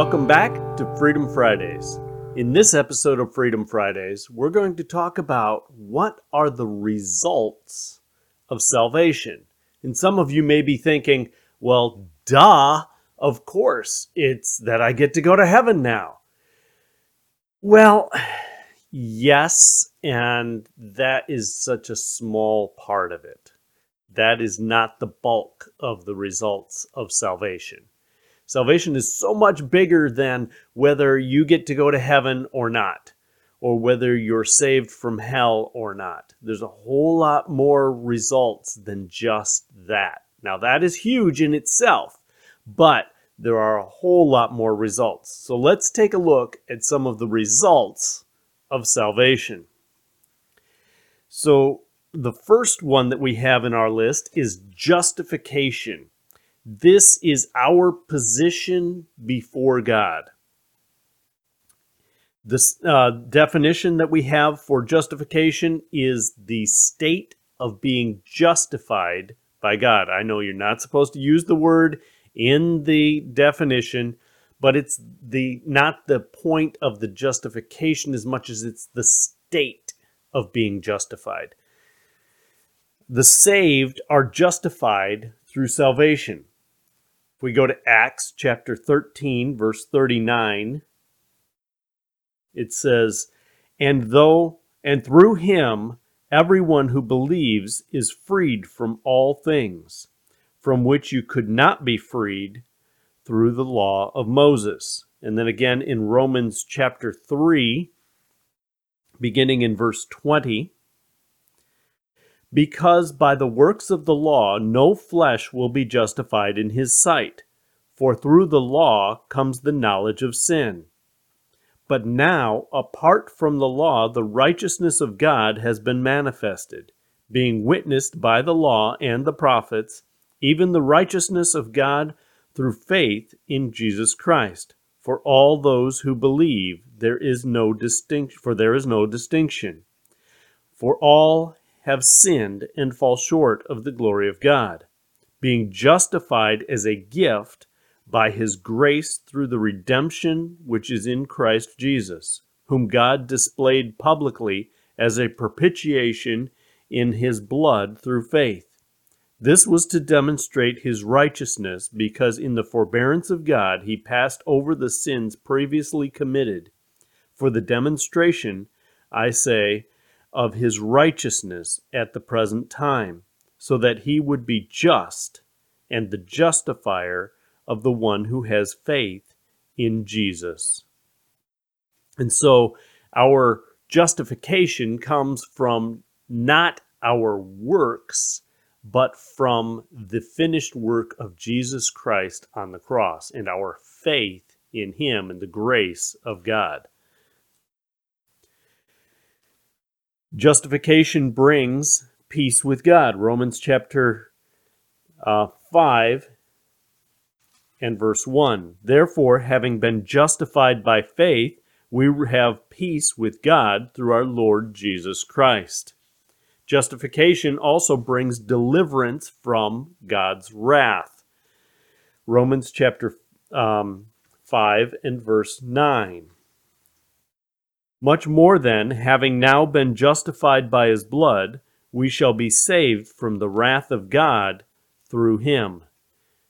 Welcome back to Freedom Fridays. In this episode of Freedom Fridays, we're going to talk about what are the results of salvation. And some of you may be thinking, well, duh, of course, it's that I get to go to heaven now. Well, yes, and that is such a small part of it. That is not the bulk of the results of salvation. Salvation is so much bigger than whether you get to go to heaven or not, or whether you're saved from hell or not. There's a whole lot more results than just that. Now, that is huge in itself, but there are a whole lot more results. So let's take a look at some of the results of salvation. So, the first one that we have in our list is justification. This is our position before God. The uh, definition that we have for justification is the state of being justified by God. I know you're not supposed to use the word in the definition, but it's the not the point of the justification as much as it's the state of being justified. The saved are justified through salvation. If we go to Acts chapter 13, verse 39, it says, And though, and through him, everyone who believes is freed from all things, from which you could not be freed through the law of Moses. And then again in Romans chapter 3, beginning in verse 20, because by the works of the law no flesh will be justified in his sight, for through the law comes the knowledge of sin. But now, apart from the law, the righteousness of God has been manifested, being witnessed by the law and the prophets, even the righteousness of God through faith in Jesus Christ. For all those who believe, there is no distinction, for there is no distinction. For all have sinned and fall short of the glory of God, being justified as a gift by his grace through the redemption which is in Christ Jesus, whom God displayed publicly as a propitiation in his blood through faith. This was to demonstrate his righteousness, because in the forbearance of God he passed over the sins previously committed. For the demonstration, I say, of his righteousness at the present time, so that he would be just and the justifier of the one who has faith in Jesus. And so our justification comes from not our works, but from the finished work of Jesus Christ on the cross and our faith in him and the grace of God. Justification brings peace with God. Romans chapter uh, 5 and verse 1. Therefore, having been justified by faith, we have peace with God through our Lord Jesus Christ. Justification also brings deliverance from God's wrath. Romans chapter um, 5 and verse 9. Much more then, having now been justified by his blood, we shall be saved from the wrath of God through him.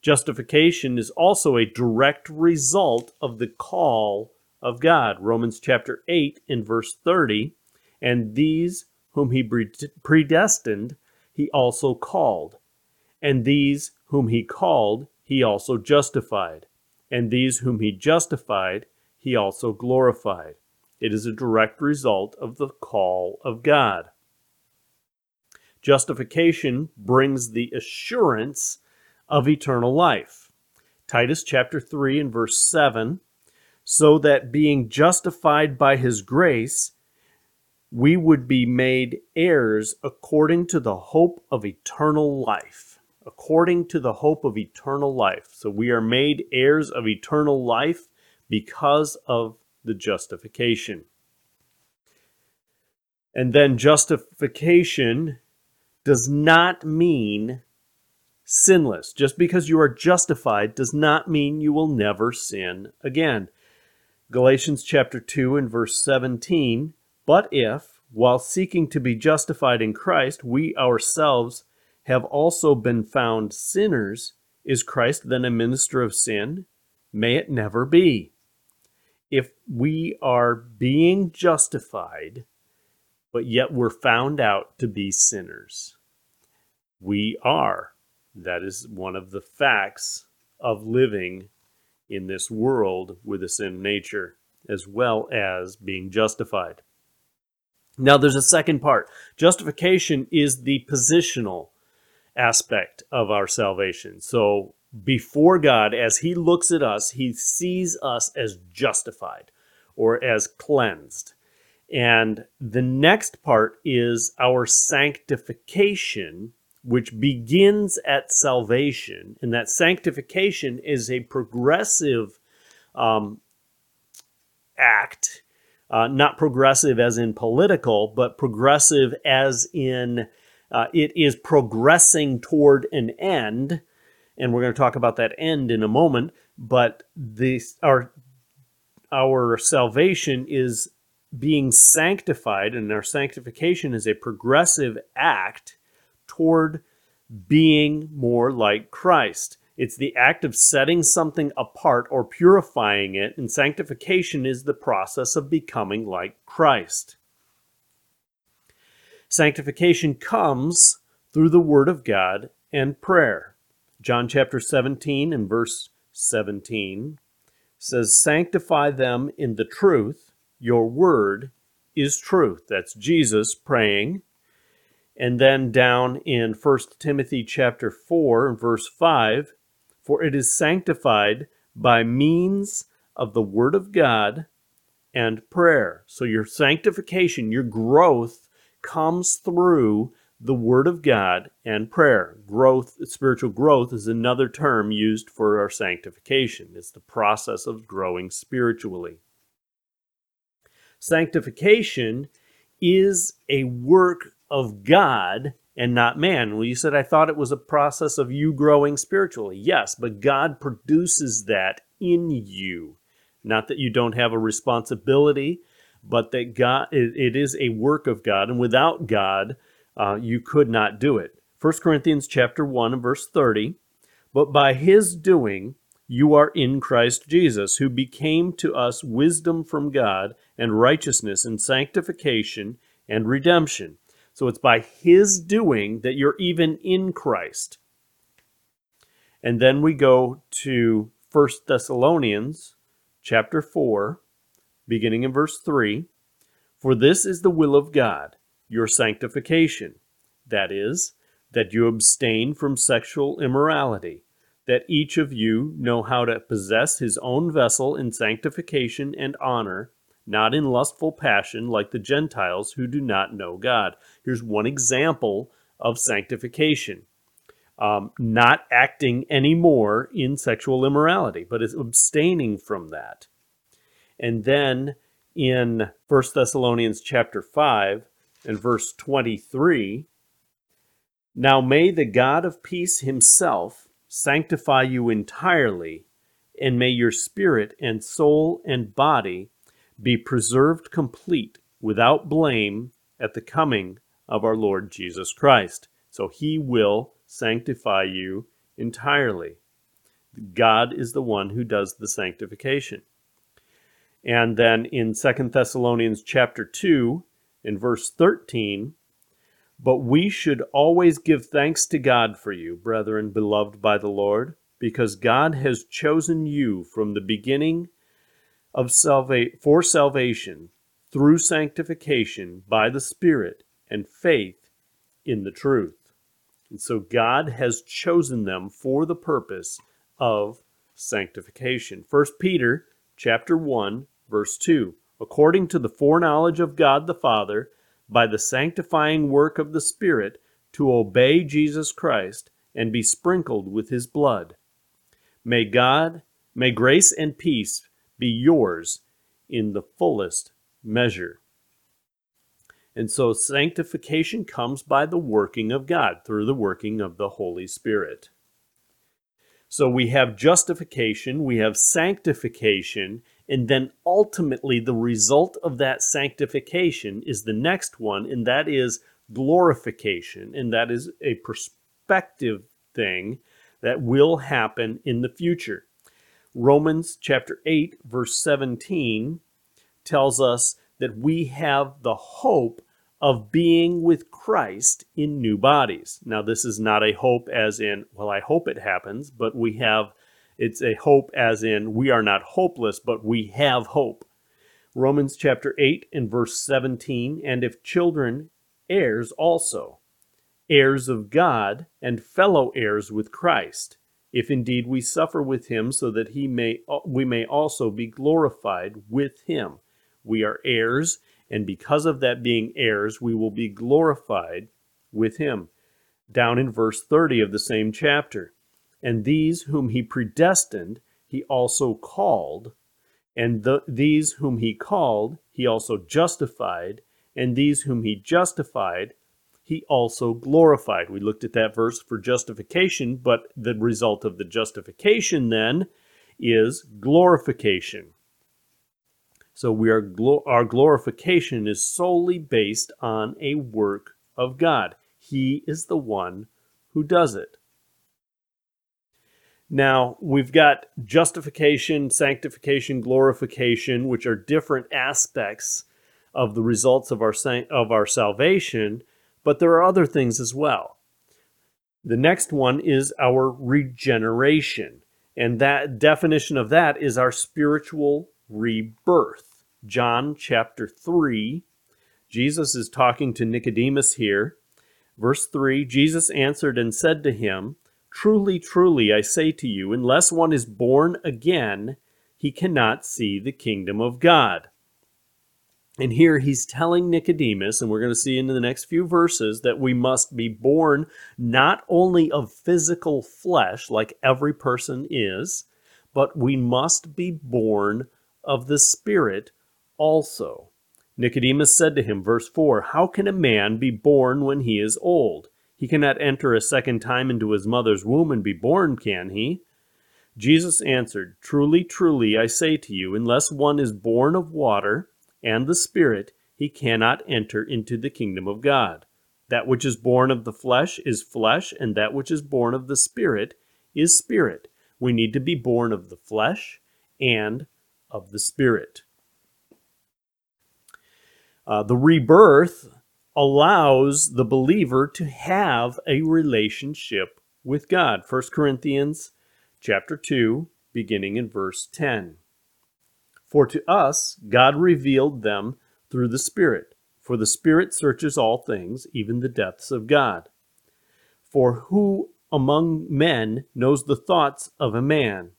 Justification is also a direct result of the call of God. Romans chapter 8 in verse 30. And these whom he predestined, he also called. And these whom he called, he also justified. And these whom he justified, he also glorified. It is a direct result of the call of God. Justification brings the assurance of eternal life. Titus chapter 3 and verse 7 so that being justified by his grace, we would be made heirs according to the hope of eternal life. According to the hope of eternal life. So we are made heirs of eternal life because of the justification. And then justification does not mean sinless. Just because you are justified does not mean you will never sin again. Galatians chapter 2 and verse 17, but if, while seeking to be justified in Christ, we ourselves have also been found sinners, is Christ then a minister of sin? May it never be. If we are being justified, but yet we're found out to be sinners, we are. That is one of the facts of living in this world with a sin nature, as well as being justified. Now, there's a second part. Justification is the positional aspect of our salvation. So, before God, as He looks at us, He sees us as justified or as cleansed. And the next part is our sanctification, which begins at salvation. And that sanctification is a progressive um, act, uh, not progressive as in political, but progressive as in uh, it is progressing toward an end. And we're going to talk about that end in a moment. But this, our, our salvation is being sanctified, and our sanctification is a progressive act toward being more like Christ. It's the act of setting something apart or purifying it, and sanctification is the process of becoming like Christ. Sanctification comes through the Word of God and prayer. John chapter 17 and verse 17 says, Sanctify them in the truth. Your word is truth. That's Jesus praying. And then down in 1 Timothy chapter 4 and verse 5, for it is sanctified by means of the word of God and prayer. So your sanctification, your growth comes through the Word of God and prayer. Growth, spiritual growth, is another term used for our sanctification. It's the process of growing spiritually. Sanctification is a work of God and not man. Well, you said I thought it was a process of you growing spiritually. Yes, but God produces that in you. Not that you don't have a responsibility but that God it, is a work of God, and without God, uh, you could not do it. 1 Corinthians chapter 1 and verse 30, but by his doing you are in Christ Jesus, who became to us wisdom from God and righteousness and sanctification and redemption. So it's by his doing that you're even in Christ. And then we go to 1 Thessalonians chapter 4 beginning in verse 3 For this is the will of God, your sanctification, that is, that you abstain from sexual immorality, that each of you know how to possess his own vessel in sanctification and honor, not in lustful passion like the Gentiles who do not know God. Here's one example of sanctification. Um, not acting anymore in sexual immorality, but is abstaining from that. And then in 1 Thessalonians chapter 5 and verse 23, now may the God of peace himself sanctify you entirely, and may your spirit and soul and body be preserved complete without blame at the coming of our Lord Jesus Christ. So he will sanctify you entirely. God is the one who does the sanctification. And then in Second Thessalonians chapter 2, in verse 13, but we should always give thanks to God for you, brethren, beloved by the Lord, because God has chosen you from the beginning of salva- for salvation through sanctification by the Spirit and faith in the truth. And so God has chosen them for the purpose of sanctification. First Peter chapter 1 Verse 2 According to the foreknowledge of God the Father, by the sanctifying work of the Spirit, to obey Jesus Christ and be sprinkled with his blood. May God, may grace and peace be yours in the fullest measure. And so sanctification comes by the working of God, through the working of the Holy Spirit. So we have justification, we have sanctification, and then ultimately the result of that sanctification is the next one, and that is glorification. And that is a perspective thing that will happen in the future. Romans chapter 8, verse 17 tells us that we have the hope of being with Christ in new bodies. Now, this is not a hope as in, well, I hope it happens, but we have, it's a hope as in, we are not hopeless, but we have hope. Romans chapter 8 and verse 17, and if children, heirs also, heirs of God, and fellow heirs with Christ, if indeed we suffer with him, so that he may we may also be glorified with him. We are heirs and because of that being heirs, we will be glorified with him. Down in verse 30 of the same chapter. And these whom he predestined, he also called. And the, these whom he called, he also justified. And these whom he justified, he also glorified. We looked at that verse for justification, but the result of the justification then is glorification. So we are our glorification is solely based on a work of God. He is the one who does it. Now, we've got justification, sanctification, glorification, which are different aspects of the results of our of our salvation, but there are other things as well. The next one is our regeneration, and that definition of that is our spiritual rebirth. John chapter 3. Jesus is talking to Nicodemus here. Verse 3 Jesus answered and said to him, Truly, truly, I say to you, unless one is born again, he cannot see the kingdom of God. And here he's telling Nicodemus, and we're going to see in the next few verses, that we must be born not only of physical flesh, like every person is, but we must be born of the Spirit also. Nicodemus said to him, verse 4 How can a man be born when he is old? He cannot enter a second time into his mother's womb and be born, can he? Jesus answered, Truly, truly, I say to you, unless one is born of water and the Spirit, he cannot enter into the kingdom of God. That which is born of the flesh is flesh, and that which is born of the Spirit is spirit. We need to be born of the flesh and of the Spirit. Uh, the rebirth allows the believer to have a relationship with God. 1 Corinthians chapter 2, beginning in verse 10. For to us God revealed them through the Spirit, for the Spirit searches all things, even the depths of God. For who among men knows the thoughts of a man,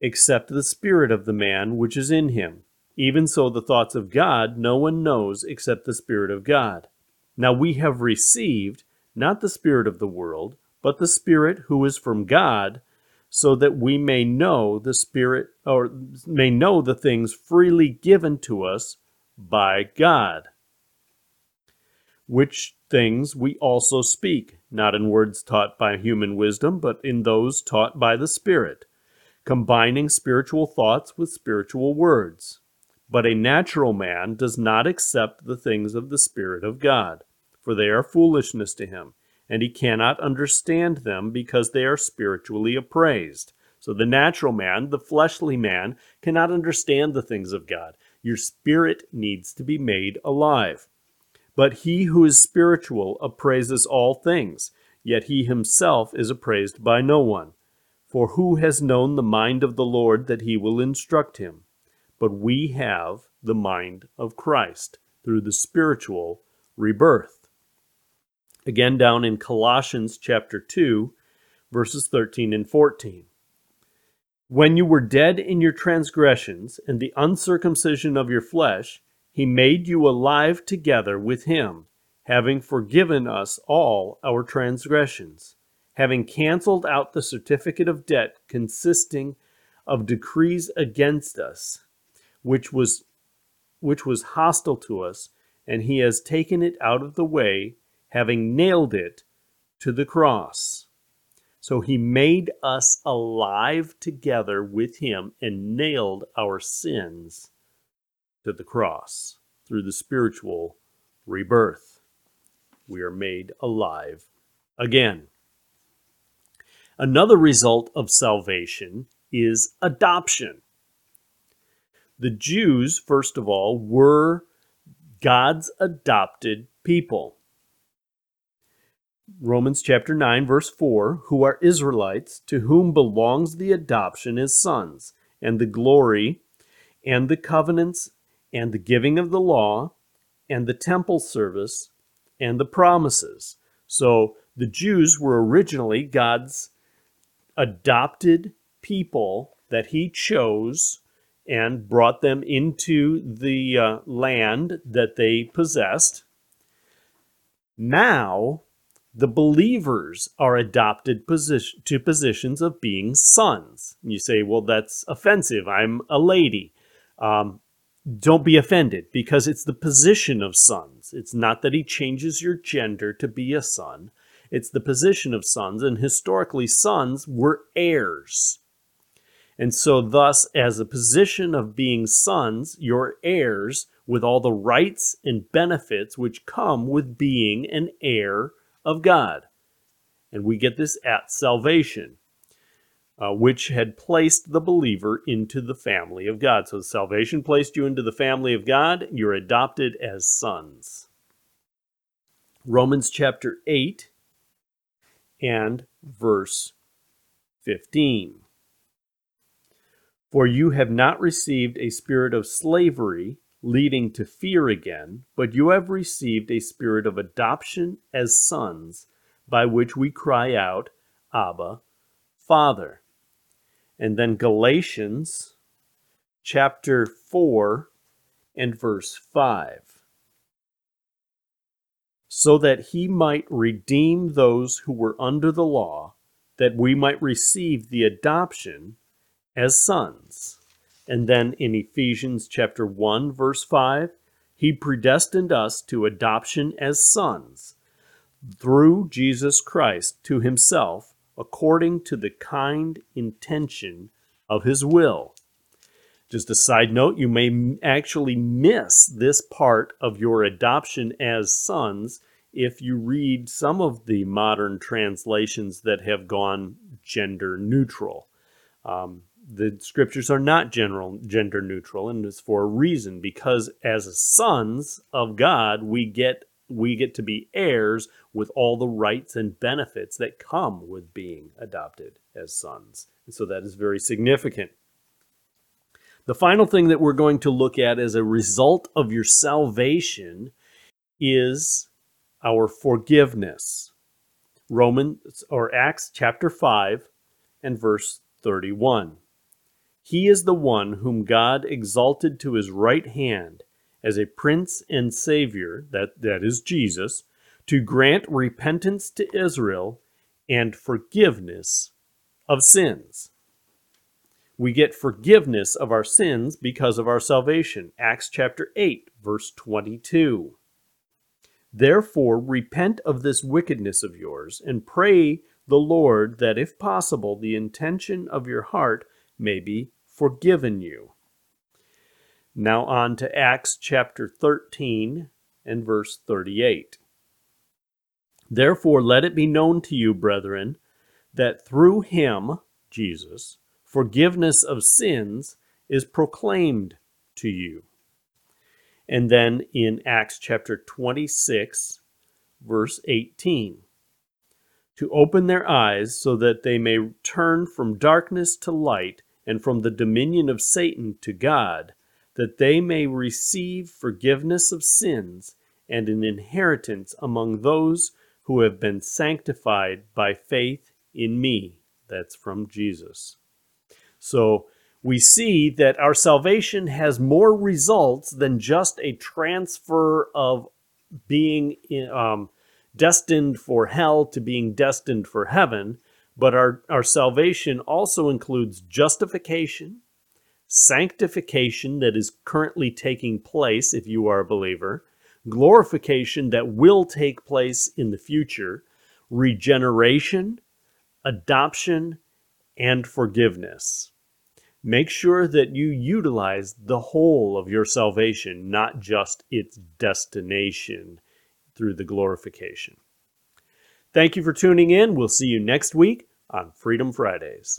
except the spirit of the man which is in him. Even so, the thoughts of God no one knows except the Spirit of God. Now we have received not the Spirit of the world, but the Spirit who is from God, so that we may know the Spirit, or may know the things freely given to us by God. Which things we also speak, not in words taught by human wisdom, but in those taught by the Spirit combining spiritual thoughts with spiritual words. But a natural man does not accept the things of the Spirit of God, for they are foolishness to him, and he cannot understand them because they are spiritually appraised. So the natural man, the fleshly man, cannot understand the things of God. Your spirit needs to be made alive. But he who is spiritual appraises all things, yet he himself is appraised by no one. For who has known the mind of the Lord that he will instruct him? But we have the mind of Christ through the spiritual rebirth. Again, down in Colossians chapter 2, verses 13 and 14. When you were dead in your transgressions and the uncircumcision of your flesh, he made you alive together with him, having forgiven us all our transgressions having canceled out the certificate of debt consisting of decrees against us, which was which was hostile to us, and he has taken it out of the way, having nailed it to the cross. So he made us alive together with him and nailed our sins to the cross through the spiritual rebirth. We are made alive again. Another result of salvation is adoption. The Jews, first of all, were God's adopted people. Romans chapter 9, verse 4 who are Israelites, to whom belongs the adoption as sons, and the glory, and the covenants, and the giving of the law, and the temple service, and the promises. So the Jews were originally God's adopted people that he chose and brought them into the uh, land that they possessed. Now, the believers are adopted position, to positions of being sons. You say, well, that's offensive. I'm a lady. Um, don't be offended because it's the position of sons. It's not that he changes your gender to be a son, it's the position of sons. And historically, sons were heirs. And so, thus, as a position of being sons, you're heirs with all the rights and benefits which come with being an heir of God. And we get this at salvation, uh, which had placed the believer into the family of God. So, salvation placed you into the family of God. You're adopted as sons. Romans chapter 8 and verse 15. For you have not received a spirit of slavery leading to fear again, but you have received a spirit of adoption as sons, by which we cry out, Abba, Father. And then Galatians chapter 4 and verse 5. So that he might redeem those who were under the law, that we might receive the adoption as sons. And then in Ephesians chapter 1 verse 5, he predestined us to adoption as sons through Jesus Christ to himself according to the kind intention of his will. Just a side note, you may actually miss this part of your adoption as sons if you read some of the modern translations that have gone gender neutral. Um, the scriptures are not general gender neutral and it's for a reason because as sons of god we get we get to be heirs with all the rights and benefits that come with being adopted as sons. And so that is very significant. The final thing that we're going to look at as a result of your salvation is our forgiveness. Romans or acts chapter 5 and verse 31 he is the one whom God exalted to his right hand as a prince and savior, that, that is Jesus, to grant repentance to Israel and forgiveness of sins. We get forgiveness of our sins because of our salvation. Acts chapter 8, verse 22. Therefore, repent of this wickedness of yours and pray the Lord that, if possible, the intention of your heart may be forgiven you. Now on to Acts chapter 13 and verse 38. Therefore, let it be known to you, brethren, that through him, Jesus, forgiveness of sins is proclaimed to you. And then in Acts chapter 26, verse 18, to open their eyes so that they may turn from darkness to light and from the dominion of Satan to God, that they may receive forgiveness of sins and an inheritance among those who have been sanctified by faith in me. That's from Jesus. So we see that our salvation has more results than just a transfer of being um, destined for hell to being destined for heaven. But our, our salvation also includes justification, sanctification that is currently taking place if you are a believer, glorification that will take place in the future, regeneration, adoption, and forgiveness. Make sure that you utilize the whole of your salvation, not just its destination through the glorification. Thank you for tuning in. We'll see you next week on Freedom Fridays.